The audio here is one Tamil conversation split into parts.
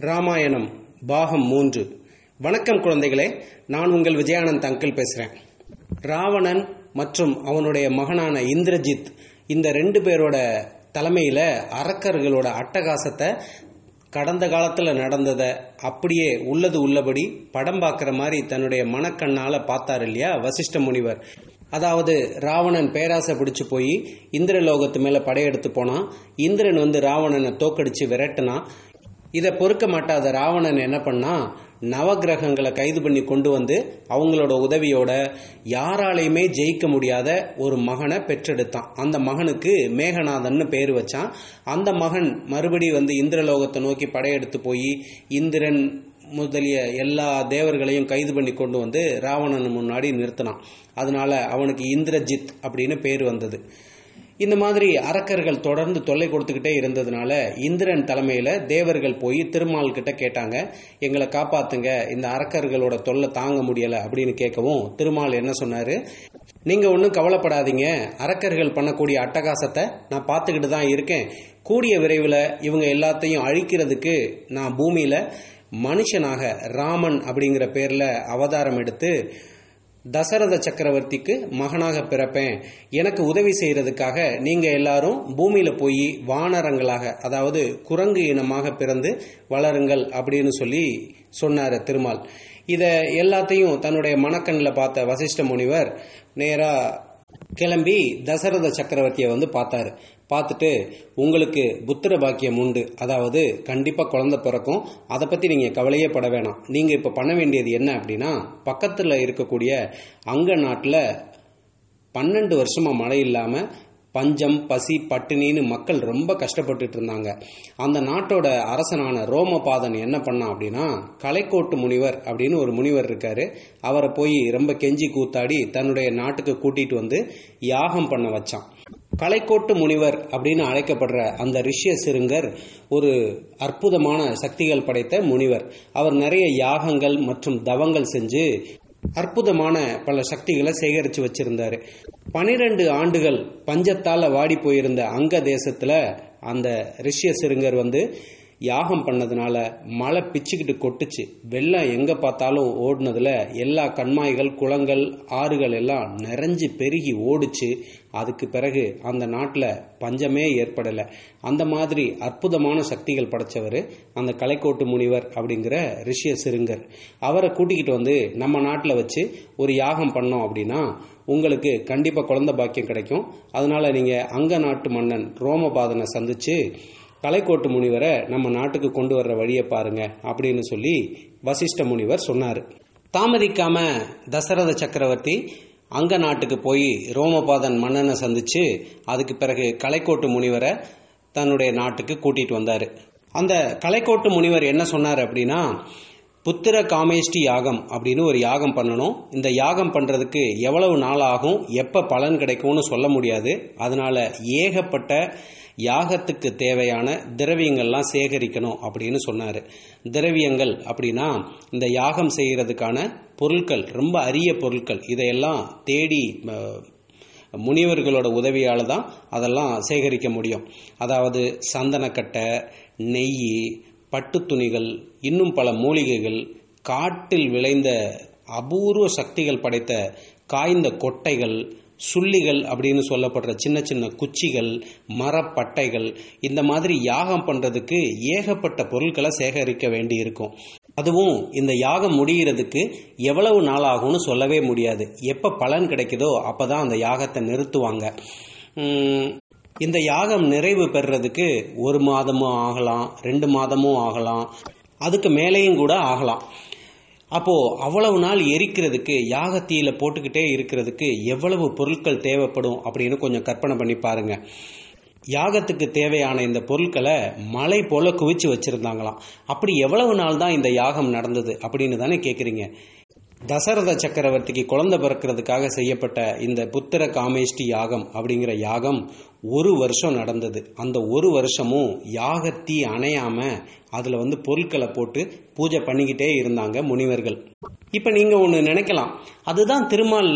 ராமாயணம் பாகம் மூன்று. வணக்கம் குழந்தைகளே நான் உங்கள் விஜயானந்த் அங்கிள் பேசுகிறேன் ராவணன் மற்றும் அவனுடைய மகனான இந்திரஜித் இந்த ரெண்டு பேரோட தலைமையில் அரக்கர்களோட அட்டகாசத்தை கடந்த காலத்தில் நடந்ததை அப்படியே உள்ளது உள்ளபடி படம் பார்க்குற மாதிரி தன்னுடைய மனக்கண்ணால் பார்த்தார் இல்லையா வசிஷ்ட முனிவர். அதாவது ராவணன் பேராசை பிடிச்சு போய் இந்திரலோகத்து மேலே படையெடுத்து போனான். இந்திரன் வந்து ராவணனை தோக்கடிச்சு விரட்டினான். இதை பொறுக்க மாட்டாத ராவணன் என்ன பண்ணா நவகிரகங்களை கைது பண்ணி கொண்டு வந்து அவங்களோட உதவியோட யாராலையுமே ஜெயிக்க முடியாத ஒரு மகனை பெற்றெடுத்தான். அந்த மகனுக்கு மேகநாதன்னு பேர் வச்சான். அந்த மகன் மறுபடி வந்து இந்திரலோகத்தை நோக்கி படையெடுத்து போய் இந்திரன் முதலிய எல்லா தேவர்களையும் கைது பண்ணி கொண்டு வந்து ராவணன் முன்னாடி நிறுத்தினான். அதனால அவனுக்கு இந்திரஜித் அப்படின்னு பேர் வந்தது. இந்த மாதிரி அரக்கர்கள் தொடர்ந்து தொல்லை கொடுத்துக்கிட்டே இருந்ததுனால இந்திரன் தலைமையில் தேவர்கள் போய் திருமால் கிட்ட கேட்டாங்க எங்களை காப்பாத்துங்க இந்த அரக்கர்களோட தொல்லை தாங்க முடியலை அப்படின்னு கேட்கவும் திருமால் என்ன சொன்னார் நீங்கள் ஒன்றும் கவலைப்படாதீங்க அரக்கர்கள் பண்ணக்கூடிய அட்டகாசத்தை நான் பார்த்துக்கிட்டு தான் இருக்கேன். கூடிய விரைவில் இவங்க எல்லாத்தையும் அழிக்கிறதுக்கு நான் பூமியில் மனுஷனாக ராமன் அப்படிங்கிற பேரில் அவதாரம் எடுத்து தசரத சக்கரவர்த்திக்கு மகனாக பிறப்பேன். எனக்கு உதவி செய்யறதுக்காக நீங்க எல்லாரும் பூமியில போய் வானரங்களாக அதாவது குரங்கு இனமாக பிறந்து வளருங்கள் அப்படின்னு சொல்லி சொன்னார் திருமால். இதை எல்லாத்தையும் தன்னுடைய மனக்கண்ணில் பார்த்த வசிஷ்ட முனிவர் நேராக கிளம்பி தசரத சக்கரவர்த்தியை வந்து பார்த்தாரு. பார்த்துட்டு உங்களுக்கு புத்திர பாக்கியம் உண்டு. அதாவது கண்டிப்பாக குழந்தை பிறக்கும். அதை பற்றி நீங்கள் கவலையே பட வேணாம். நீங்கள் இப்போ பண்ண வேண்டியது என்ன அப்படின்னா பக்கத்தில் இருக்கக்கூடிய அங்க நாட்டில் பன்னெண்டு வருஷமாக மழை இல்லாமல் பஞ்சம் பசி பட்டினின்னு மக்கள் ரொம்ப கஷ்டப்பட்டுட்டு இருந்தாங்க. அந்த நாட்டோட அரசனான ரோமபாதன் என்ன பண்ணான் அப்படின்னா கலைக்கோட்டு முனிவர் அப்படின்னு ஒரு முனிவர் இருக்காரு. அவரை போய் ரொம்ப கெஞ்சி கூத்தாடி தன்னுடைய நாட்டுக்கு கூட்டிட்டு வந்து யாகம் பண்ண வச்சான். கலைக்கோட்டு முனிவர் அப்படின்னு அழைக்கப்படுற அந்த ரிஷ்ய சிறுங்கர் ஒரு அற்புதமான சக்திகள் படைத்த முனிவர். அவர் நிறைய யாகங்கள் மற்றும் தவங்கள் செஞ்சு அற்புதமான பல சக்திகளை சேகரித்து வச்சிருந்தாரு. பனிரெண்டு ஆண்டுகள் பஞ்சத்தால் வாடி போயிருந்த அங்க தேசத்தில் அந்த ரிஷ்ய சிறுங்கர் வந்து யாகம் பண்ணதுனால மழை பிச்சுக்கிட்டு கொட்டுச்சு. வெள்ளம் எங்க பார்த்தாலும் ஓடுனதுல எல்லா கண்மாய்கள் குளங்கள் ஆறுகள் எல்லாம் நிறைஞ்சு பெருகி ஓடுச்சு. அதுக்கு பிறகு அந்த நாட்டில் பஞ்சமே ஏற்படலை. அந்த மாதிரி அற்புதமான சக்திகள் படைச்சவர் அந்த கலைக்கோட்டு முனிவர் அப்படிங்கிற ரிஷிய சிறுங்கர் அவரை கூட்டிக்கிட்டு வந்து நம்ம நாட்டில் வச்சு ஒரு யாகம் பண்ணோம் அப்படின்னா உங்களுக்கு கண்டிப்பாக குழந்தை பாக்கியம் கிடைக்கும். அதனால நீங்கள் அங்க நாட்டு மன்னன் ரோமபாதனை சந்திச்சு கலைக்கோட்டு முனிவரை நம்ம நாட்டுக்கு கொண்டு வர்ற வழியை பாருங்க அப்படின்னு சொல்லி வசிஷ்ட முனிவர் சொன்னார். தாமதிக்காம தசரத சக்கரவர்த்தி அங்க நாட்டுக்கு போய் ரோமபாதன் மன்னனை சந்திச்சு அதுக்கு பிறகு கலைக்கோட்டு முனிவரை தன்னுடைய நாட்டுக்கு கூட்டிட்டு வந்தார். அந்த கலைக்கோட்டு முனிவர் என்ன சொன்னார் அப்படின்னா புத்திர காமேஷ்டி யாகம் அப்படின்னு ஒரு யாகம் பண்ணணும். இந்த யாகம் பண்ணுறதுக்கு எவ்வளவு நாள் ஆகும்? எப்போ பலன் கிடைக்கும்னு சொல்ல முடியாது. அதனால் ஏகப்பட்ட யாகத்துக்கு தேவையான திரவியங்கள்லாம் சேகரிக்கணும் அப்படின்னு சொன்னார். திரவியங்கள் அப்படின்னா இந்த யாகம் செய்கிறதுக்கான பொருட்கள் ரொம்ப அரிய பொருட்கள். இதையெல்லாம் தேடி முனிவர்களோட உதவியால் தான் அதெல்லாம் சேகரிக்க முடியும். அதாவது சந்தனக்கட்டை நெய் பட்டு துணிகள் இன்னும் பல மூலிகைகள் காட்டில் விளைந்த அபூர்வ சக்திகள் படைத்த காய்ந்த கொட்டைகள் சுள்ளிகள் அப்படின்னு சொல்லப்படுற சின்ன சின்ன குச்சிகள் மரப்பட்டைகள் இந்த மாதிரி யாகம் பண்ணுறதுக்கு ஏகப்பட்ட பொருட்களை சேகரிக்க வேண்டி இருக்கும் அதுவும் இந்த யாகம் முடிகிறதுக்கு எவ்வளவு நாள் ஆகும்னு சொல்லவே முடியாது. எப்போ பலன் கிடைக்குதோ அப்போ தான் அந்த யாகத்தை நிறுத்துவாங்க. இந்த யாகம் நிறைவு பெறுறதுக்கு ஒரு மாதமும் ஆகலாம் ரெண்டு மாதமும் ஆகலாம் அதுக்கு மேலேயும் கூட ஆகலாம். அப்போ அவ்வளவு நாள் எரிக்கிறதுக்கு யாகத்தீயில போட்டுக்கிட்டே இருக்கிறதுக்கு எவ்வளவு பொருட்கள் தேவைப்படும் அப்படின்னு கொஞ்சம் கற்பனை பண்ணி பாருங்க. யாகத்துக்கு தேவையான இந்த பொருட்களை மலை போல குவிச்சு வச்சிருந்தாங்களாம். அப்படி எவ்வளவு நாள் தான் இந்த யாகம் நடந்தது அப்படின்னு தானே கேட்குறீங்க தசரத சக்கரவர்த்திக்கு குழந்தை பிறக்கிறதுக்காக செய்யப்பட்ட இந்த புத்திர காமேஷ்டி யாகம் அப்படிங்கிற யாகம் ஒரு வருஷம் நடந்தது. அந்த ஒரு வருஷமும் யாகத்தி அணையாம அதுல வந்து பொருட்களை போட்டு பூஜை பண்ணிக்கிட்டே இருந்தாங்க முனிவர்கள். இப்ப நீங்க ஒன்று நினைக்கலாம். அதுதான் திருமால்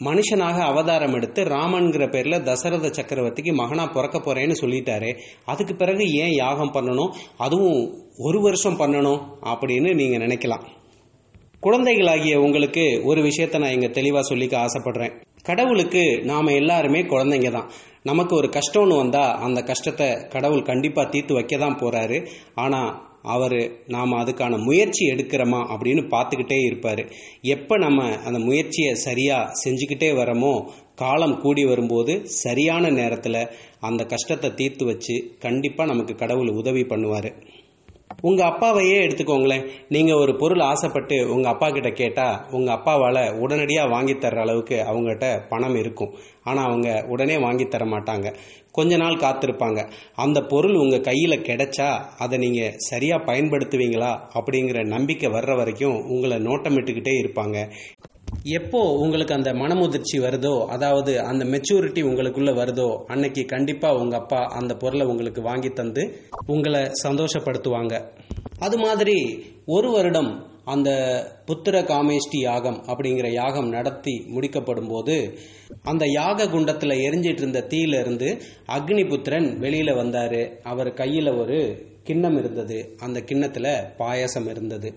மனுஷனாக அவதாரம் எடுத்து ராமன்கிற பேரில் தசரத சக்கரவர்த்திக்கு மகனாக பிறக்க போகிறேன்னு சொல்லிட்டாரு. அதுக்கு பிறகு ஏன் யாகம் பண்ணணும்? அதுவும் ஒரு வருஷம் பண்ணணும் அப்படின்னு நீங்கள் நினைக்கலாம். குழந்தைகளாகிய உங்களுக்கு ஒரு விஷயத்தை நான் இங்கே தெளிவாக சொல்லிக்க ஆசைப்படுறேன். கடவுளுக்கு நாம் எல்லாருமே குழந்தைங்க தான். நமக்கு ஒரு கஷ்டம்னு வந்தால் அந்த கஷ்டத்தை கடவுள் கண்டிப்பாக தீர்த்து வைக்க தான் போகிறாரு ஆனால் அவர் நாம் அதுக்கான முயற்சி எடுக்கிறோமா அப்படின்னு பார்த்துக்கிட்டே இருப்பார். எப்போ நம்ம அந்த முயற்சியை சரியாக செஞ்சுக்கிட்டே வரமோ காலம் கூடி வரும்போது சரியான நேரத்தில் அந்த கஷ்டத்தை தீர்த்து வச்சு கண்டிப்பாக நமக்கு கடவுள் உதவி பண்ணுவார். உங்க அப்பாவையே எடுத்துக்கோங்களேன். நீங்க ஒரு பொருள் ஆசைப்பட்டு உங்க அப்பா கிட்ட கேட்டா உங்க அப்பாவால உடனடியா வாங்கி தர்ற அளவுக்கு அவங்ககிட்ட பணம் இருக்கும். ஆனா அவங்க உடனே வாங்கி தர மாட்டாங்க. கொஞ்ச நாள் காத்திருப்பாங்க. அந்த பொருள் உங்க கையில கிடைச்சா அதை நீங்க சரியா பயன்படுத்துவீங்களா அப்படிங்கிற நம்பிக்கை வர்ற வரைக்கும் உங்களை நோட்டமிட்டுக்கிட்டே இருப்பாங்க. எப்போ உங்களுக்கு அந்த மனமுதிர்ச்சி வருதோ அதாவது அந்த மெச்சூரிட்டி உங்களுக்குள்ள வருதோ அன்னைக்கு கண்டிப்பா உங்க அப்பா அந்த பொருளை உங்களுக்கு வாங்கி தந்து உங்களை சந்தோஷப்படுத்துவாங்க. அது மாதிரி ஒரு வருடம் அந்த புத்திர காமேஷ்டி யாகம் அப்படிங்கிற யாகம் நடத்தி முடிக்கப்படும் போது அந்த யாக குண்டத்தில் எரிஞ்சிட்டு இருந்த தீயில இருந்து அக்னிபுத்திரன் வெளியில வந்தாரு. அவர் கையில ஒரு கிண்ணம் இருந்தது. அந்த கிண்ணத்துல பாயசம் இருந்தது.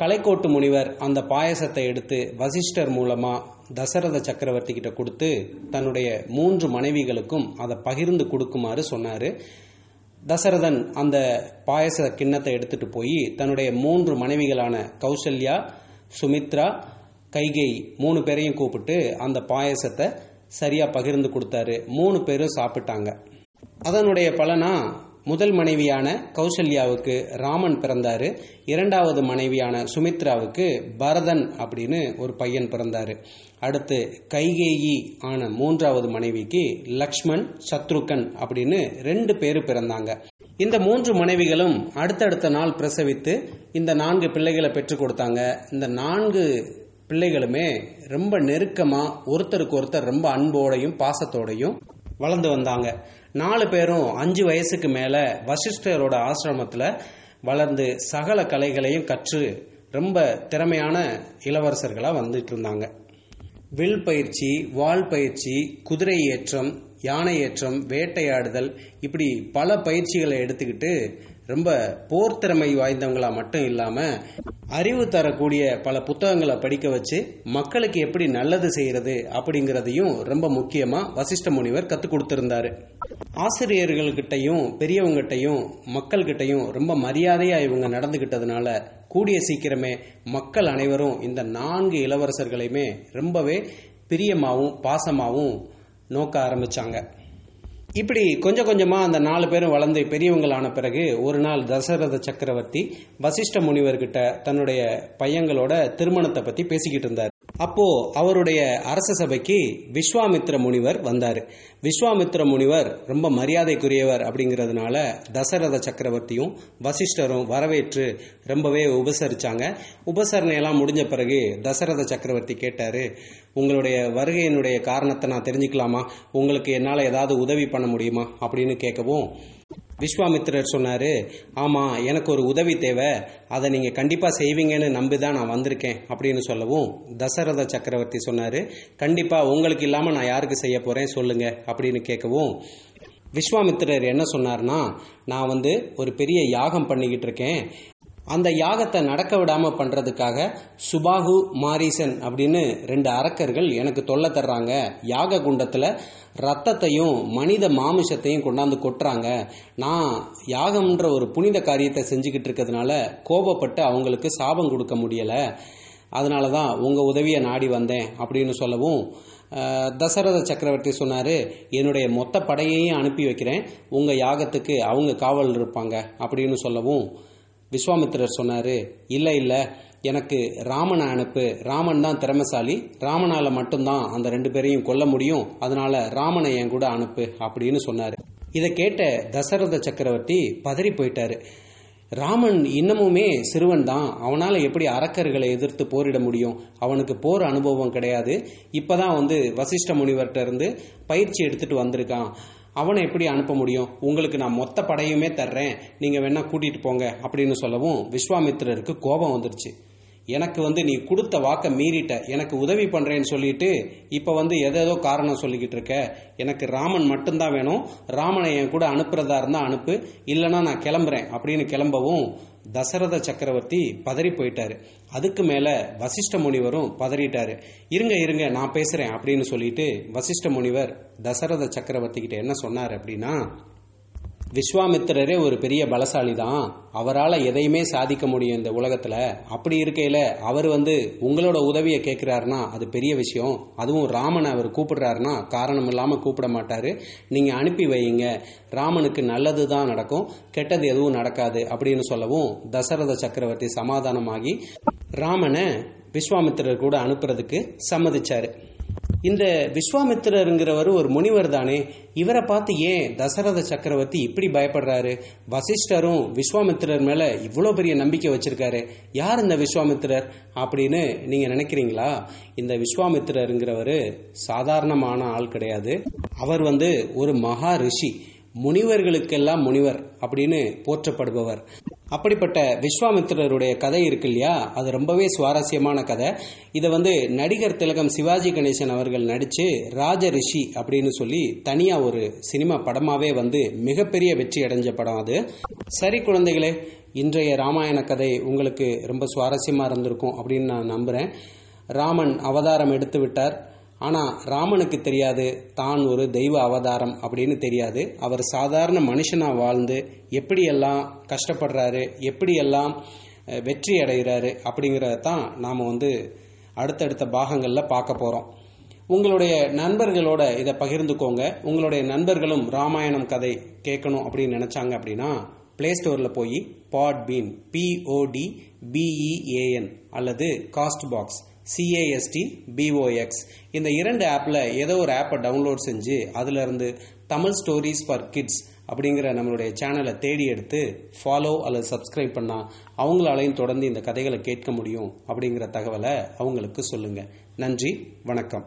கலைக்கோட்டு முனிவர் அந்த பாயசத்தை எடுத்து வசிஷ்டர் மூலமா தசரத சக்கரவர்த்தி கிட்ட கொடுத்து தன்னுடைய மூன்று மனைவிகளுக்கும் அதை பகிர்ந்து கொடுக்குமாறு சொன்னாரு. தசரதன் அந்த பாயச கிண்ணத்தை எடுத்துட்டு போய் தன்னுடைய மூன்று மனைவிகளான கௌசல்யா சுமித்ரா கைகை மூணு பேரையும் கூப்பிட்டு அந்த பாயசத்தை சரியா பகிர்ந்து கொடுத்தாரு. மூணு பேரும் சாப்பிட்டாங்க. அதனுடைய பலனா முதல் மனைவியான கௌசல்யாவுக்கு ராமன் பிறந்தாரு. இரண்டாவது மனைவியான சுமித்ராவுக்கு பரதன் அப்படின்னு ஒரு பையன் பிறந்தாரு. அடுத்து கைகேயி ஆன மூன்றாவது மனைவிக்கு லக்ஷ்மண் சத்ருகன் அப்படின்னு ரெண்டு பேரு பிறந்தாங்க. இந்த மூன்று மனைவிகளும் அடுத்தடுத்த நாள் பிரசவித்து இந்த நான்கு பிள்ளைகளை பெற்றுக் கொடுத்தாங்க. இந்த நான்கு பிள்ளைகளுமே ரொம்ப நெருக்கமா ஒருத்தருக்கு ஒருத்தர் ரொம்ப அன்போடையும் பாசத்தோடையும் வளர்ந்து வந்தாங்க. நாலு பேரும் அஞ்சு வயசுக்கு மேலே வசிஷ்டரோட ஆசிரமத்தில் வளர்ந்து சகல கலைகளையும் கற்று ரொம்ப திறமையான இளவரசர்களாக வந்துட்டு இருந்தாங்க. வில் பயிற்சி வால் பயிற்சி குதிரை ஏற்றம் யானை ஏற்றம் வேட்டையாடுதல் இப்படி பல பயிற்சிகளை எடுத்துக்கிட்டு ரொம்ப போர் திறமை வாய்ந்தவங்களா மட்டும் இல்லாம அறிவு தரக்கூடிய பல புத்தகங்களை படிக்க வச்சு மக்களுக்கு எப்படி நல்லது செய்யறது அப்படிங்கறதையும் ரொம்ப முக்கியமா வசிஷ்ட முனிவர் கத்து கொடுத்திருந்தாரு. ஆசிரியர்கள்கிட்டையும் பெரியவங்ககிட்டையும் மக்கள்கிட்டையும் ரொம்ப மரியாதையா இவங்க நடந்துகிட்டதுனால கூடிய சீக்கிரமே மக்கள் அனைவரும் இந்த நான்கு இளவரசர்களையுமே ரொம்பவே பிரியமாவும் பாசமாவும் நோக்க ஆரம்பிச்சாங்க. இப்படி கொஞ்சம் கொஞ்சமாக அந்த நாலு பேரும் வளர்ந்து பெரியவங்களான பிறகு ஒரு நாள் தசரத சக்கரவர்த்தி வசிஷ்ட முனிவர்கிட்ட தன்னுடைய பையங்களோட திருமணத்தை பற்றி பேசிக்கிட்டு இருந்தார். அப்போ அவருடைய அரச சபைக்கு விஸ்வாமித்ர முனிவர் வந்தார். விஸ்வாமித்ர முனிவர் ரொம்ப மரியாதைக்குரியவர் அப்படிங்கிறதுனால தசரத சக்கரவர்த்தியும் வசிஷ்டரும் வரவேற்று ரொம்பவே உபசரிச்சாங்க. உபசரணையெல்லாம் முடிஞ்ச பிறகு தசரத சக்கரவர்த்தி கேட்டார் உங்களுடைய வருகையினுடைய காரணத்தை நான் தெரிஞ்சுக்கலாமா? உங்களுக்கு என்னால் ஏதாவது உதவி பண்ண முடியுமா? அப்படின்னு கேட்கவும் விஸ்வாமித்திரர் சொன்னாரு ஆமா எனக்கு ஒரு உதவி தேவை. அதை நீங்க கண்டிப்பா செய்வீங்கன்னு நம்பி தான் நான் வந்திருக்கேன் அப்படின்னு சொல்லவும் தசரத சக்கரவர்த்தி சொன்னாரு கண்டிப்பா உங்களுக்கு இல்லாம நான் யாருக்கு செய்ய போறேன் சொல்லுங்க அப்படின்னு கேட்கவும் விஸ்வாமித்திரர் என்ன சொன்னார்னா நான் வந்து ஒரு பெரிய யாகம் பண்ணிக்கிட்டு இருக்கேன். அந்த யாகத்தை நடக்க விடாம பண்றதுக்காக சுபாகு மாரிசன் அப்படின்னு ரெண்டு அரக்கர்கள் எனக்கு தொல்லை தர்றாங்க. யாக குண்டத்துல ரத்தத்தையும் மனித மாமிசத்தையும் கொண்டாந்து கொட்டுறாங்க. நான் யாகம்ன்ற ஒரு புனித காரியத்தை செஞ்சுக்கிட்டு இருக்கிறதுனால கோபப்பட்டு அவங்களுக்கு சாபம் கொடுக்க முடியல. அதனால தான் உங்க உதவியை நாடி வந்தேன் அப்படின்னு சொல்லவும் தசரத சக்கரவர்த்தி சொன்னாரு என்னுடைய மொத்த படையையும் அனுப்பி வைக்கிறேன். உங்க யாகத்துக்கு அவங்க காவல் இருப்பாங்க. அப்படின்னு சொல்லவும் விஸ்வாமித்திரர் சொன்னாரு இல்ல இல்ல எனக்கு ராமனை அனுப்பு. ராமன் தான் திறமைசாலி. ராமனால மட்டும்தான் அந்த ரெண்டு பேரையும் கொல்ல முடியும். அதனால ராமனை என் கூட அனுப்பு அப்படின்னு சொன்னாரு. இதை கேட்ட தசரத சக்கரவர்த்தி பதறி போயிட்டாரு. ராமன் இன்னமுமே சிறுவன் தான். அவனால எப்படி அரக்கர்களை எதிர்த்து போரிட முடியும்? அவனுக்கு போர் அனுபவம் கிடையாது. இப்பதான் வந்து வசிஷ்ட முனிவர்கிட்ட இருந்து பயிற்சி எடுத்துட்டு வந்திருக்கான். அவனை எப்படி அனுப்ப முடியும்? உங்களுக்கு நான் மொத்த படையுமே தர்றேன். நீங்க வேணா கூட்டிட்டு போங்க அப்படின்னு சொல்லவும் விஸ்வாமித்திரருக்கு கோபம் வந்துருச்சு. எனக்கு வந்து நீ கொடுத்த வாக்கை மீறிட்ட. எனக்கு உதவி பண்றேன்னு சொல்லிட்டு இப்ப வந்து எதேதோ காரணம் சொல்லிக்கிட்டு இருக்க. எனக்கு ராமன் மட்டும்தான் வேணும். ராமனை என் கூட அனுப்புறதா இருந்தா அனுப்பு. இல்லைன்னா நான் கிளம்புறேன் அப்படின்னு கிளம்பவும் தசரத சக்கரவர்த்தி பதறி போயிட்டாரு. அதுக்கு மேல வசிஷ்ட முனிவரும் பதறிட்டாரு. இருங்க இருங்க நான் பேசுறேன் அப்படின்னு சொல்லிட்டு வசிஷ்ட முனிவர் தசரத சக்கரவர்த்தி கிட்ட என்ன சொன்னார் அப்படின்னா விஸ்வாமித்திரரே ஒரு பெரிய பலசாலி தான் அவரால் எதையுமே சாதிக்க முடியும் இந்த உலகத்தில். அப்படி இருக்கையில் அவர் வந்து உங்களோட உதவியை கேட்குறாருன்னா அது பெரிய விஷயம். அதுவும் ராமனை அவர் கூப்பிடுறாருன்னா காரணம் இல்லாமல் கூப்பிட மாட்டார். நீங்கள் அனுப்பி வையுங்க. ராமனுக்கு நல்லது தான் நடக்கும். கெட்டது எதுவும் நடக்காது அப்படின்னு சொல்லவும் தசரத சக்கரவர்த்தி சமாதானமாகி ராமனை விஸ்வாமித்திரர் கூட அனுப்புறதுக்கு சம்மதிச்சாரு. இந்த விஸ்வாமித்திரருங்கிறவர் ஒரு முனிவர் தானே. இவரை பார்த்து ஏன் தசரத சக்கரவர்த்தி இப்படி பயப்படுறாரு? வசிஷ்டரும் விஸ்வாமித்திரர் மேல இவ்வளோ பெரிய நம்பிக்கை வச்சிருக்காரு. யார் இந்த விஸ்வாமித்திரர் அப்படின்னு நீங்க நினைக்கிறீங்களா? இந்த விஸ்வாமித்திரருங்கிறவர் சாதாரணமான ஆள் கிடையாது. அவர் வந்து ஒரு மகா ரிஷி. முனிவர்களுக்கெல்லாம் முனிவர் அப்படின்னு போற்றப்படுபவர். அப்படிப்பட்ட விஸ்வாமித்திரருடைய கதை இருக்கு இல்லையா? அது ரொம்பவே சுவாரஸ்யமான கதை. இதை வந்து நடிகர் திலகம் சிவாஜி கணேசன் அவர்கள் நடித்து ராஜ ரிஷி அப்படின்னு சொல்லி தனியாக ஒரு சினிமா படமாகவே வந்து மிகப்பெரிய வெற்றி அடைஞ்ச படம் அது. சரி குழந்தைகளே இன்றைய ராமாயண கதை உங்களுக்கு ரொம்ப சுவாரஸ்யமாக இருந்திருக்கும் அப்படின்னு நான் நம்புகிறேன் ராமன் அவதாரம் எடுத்து விட்டார். ஆனால் ராமனுக்கு தெரியாது தான் ஒரு தெய்வ அவதாரம் அப்படின்னு தெரியாது. அவர் சாதாரண மனுஷனாக வாழ்ந்து எப்படியெல்லாம் கஷ்டப்படுறாரு எப்படியெல்லாம் வெற்றி அடைகிறாரு அப்படிங்கிறத தான் நாம் வந்து அடுத்தடுத்த பாகங்களில் பார்க்க போகிறோம் உங்களுடைய நண்பர்களோட இதை பகிர்ந்துக்கோங்க. உங்களுடைய நண்பர்களும் ராமாயணம் கதை கேட்கணும் அப்படின்னு நினச்சாங்க அப்படின்னா ப்ளே ஸ்டோரில் போய் pod bean P O D B E A N அல்லது cast box C A S T B O X இந்த இரண்டு ஆப்பில் ஏதோ ஒரு ஆப்பை டவுன்லோட் செஞ்சு அதிலிருந்து தமிழ் ஸ்டோரிஸ் ஃபார் கிட்ஸ் அப்படிங்கிற நம்மளுடைய சேனலை தேடி எடுத்து ஃபாலோ அல்லது சப்ஸ்கிரைப் பண்ணால் அவங்களாலையும் தொடர்ந்து இந்த கதைகளை கேட்க முடியும் அப்படிங்கிற தகவலை அவங்களுக்கு சொல்லுங்கள் நன்றி வணக்கம்.